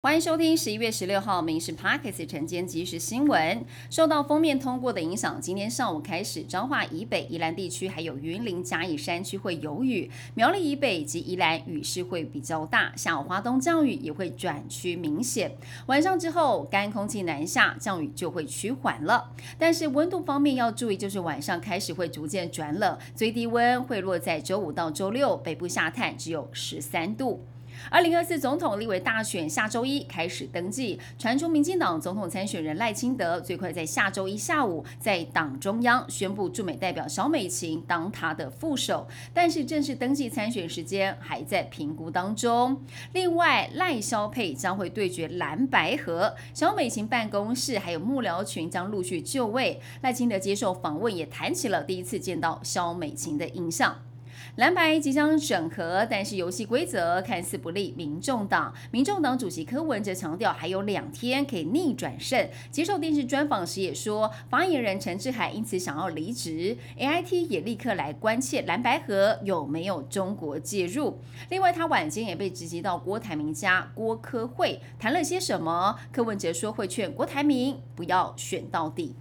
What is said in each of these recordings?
欢迎收听十一月十六号《民事 Pockets》晨间即时新闻。受到封面通过的影响，今天上午开始，彰化以北、宜兰地区还有云林嘉义山区会有雨；苗栗以北以及宜兰雨势会比较大，下午华东降雨也会转趋明显。晚上之后，干空气南下，降雨就会趋缓了。但是温度方面要注意，就是晚上开始会逐渐转冷，最低温会落在周五到周六，北部下探只有十三度。二零二四总统立委大选下周一开始登记，传出民进党总统参选人赖清德最快在下周一下午在党中央宣布驻美代表小美琴当他的副手，但是正式登记参选时间还在评估当中。另外，赖萧佩将会对决蓝白河，小美琴办公室还有幕僚群将陆续就位。赖清德接受访问也谈起了第一次见到肖美琴的印象。蓝白即将整合，但是游戏规则看似不利民众党。民众党主席柯文哲强调，还有两天可以逆转胜。接受电视专访时也说，发言人陈志海因此想要离职。A I T 也立刻来关切蓝白河有没有中国介入。另外，他晚间也被直击到郭台铭家郭科会谈了些什么？柯文哲说会劝郭台铭不要选到底。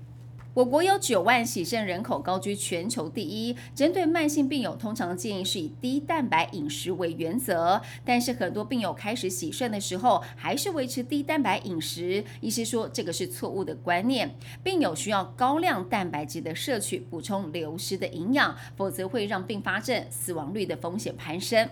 我国有九万喜肾人口，高居全球第一。针对慢性病友，通常建议是以低蛋白饮食为原则。但是很多病友开始喜肾的时候，还是维持低蛋白饮食。医师说，这个是错误的观念。病友需要高量蛋白质的摄取，补充流失的营养，否则会让并发症、死亡率的风险攀升。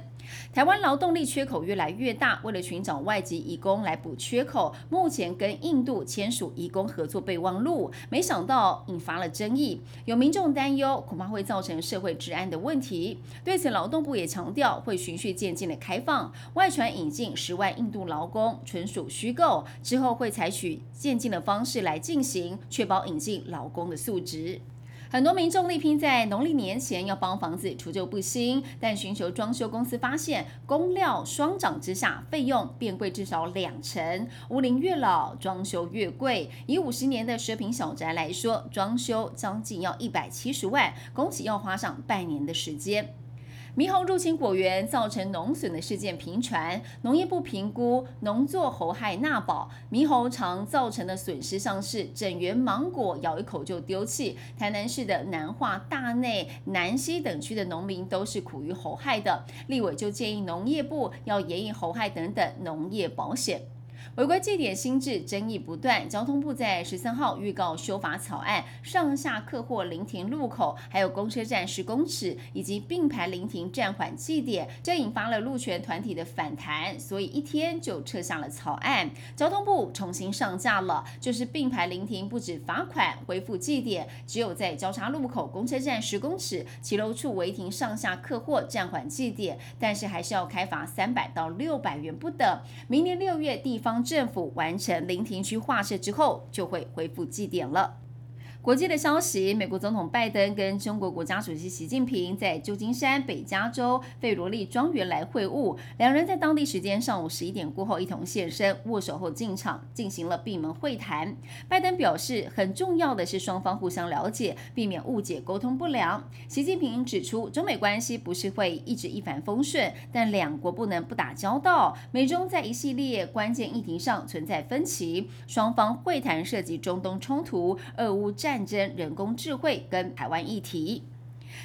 台湾劳动力缺口越来越大，为了寻找外籍移工来补缺口，目前跟印度签署移工合作备忘录，没想到引发了争议，有民众担忧恐怕会造成社会治安的问题。对此，劳动部也强调会循序渐进的开放，外传引进十万印度劳工纯属虚构，之后会采取渐进的方式来进行，确保引进劳工的素质。很多民众力拼在农历年前要帮房子除旧布新，但寻求装修公司发现，工料双涨之下，费用变贵至少两成。屋龄越老，装修越贵。以五十年的奢品小宅来说，装修将近要一百七十万，恭喜要花上半年的时间。猕猴入侵果园造成农损的事件频传，农业部评估农作猴害纳保，猕猴常造成的损失像是整园芒果咬一口就丢弃。台南市的南化、大内、南西等区的农民都是苦于猴害的，立委就建议农业部要严以猴害等等农业保险。违规祭点新制争议不断，交通部在十三号预告修法草案，上下客货临停路口，还有公车站十公尺，以及并排临停暂缓祭点，这引发了路权团体的反弹，所以一天就撤下了草案。交通部重新上架了，就是并排临停不止罚款，恢复祭点，只有在交叉路口、公车站十公尺、骑楼处违停上下客货暂缓祭点，但是还是要开罚三百到六百元不等。明年六月地方。政府完成临停区划设之后，就会恢复祭典了。国际的消息，美国总统拜登跟中国国家主席习近平在旧金山北加州费罗利庄园来会晤，两人在当地时间上午十一点过后一同现身，握手后进场进行了闭门会谈。拜登表示，很重要的是双方互相了解，避免误解、沟通不良。习近平指出，中美关系不是会一直一帆风顺，但两国不能不打交道。美中在一系列关键议题上存在分歧，双方会谈涉及中东冲突、俄乌战。战争、人工智慧跟台湾议题。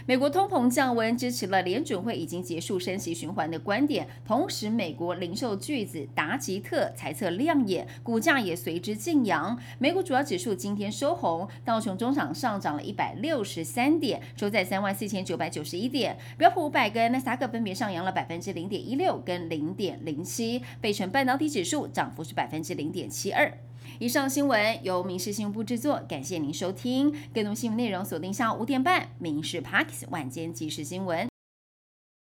美国通膨降温，支持了联准会已经结束升息循环的观点。同时，美国零售巨子达吉特财测亮眼，股价也随之晋扬。美股主要指数今天收红，道琼中场上涨了一百六十三点，收在三万四千九百九十一点。标普五百跟纳斯达克分别上扬了百分之零点一六跟零点零七。费城半导体指数涨幅是百分之零点七二。以上新闻由民事新闻部制作，感谢您收听。更多新闻内容锁定下午五点半《民事 Parks 晚间即时新闻》。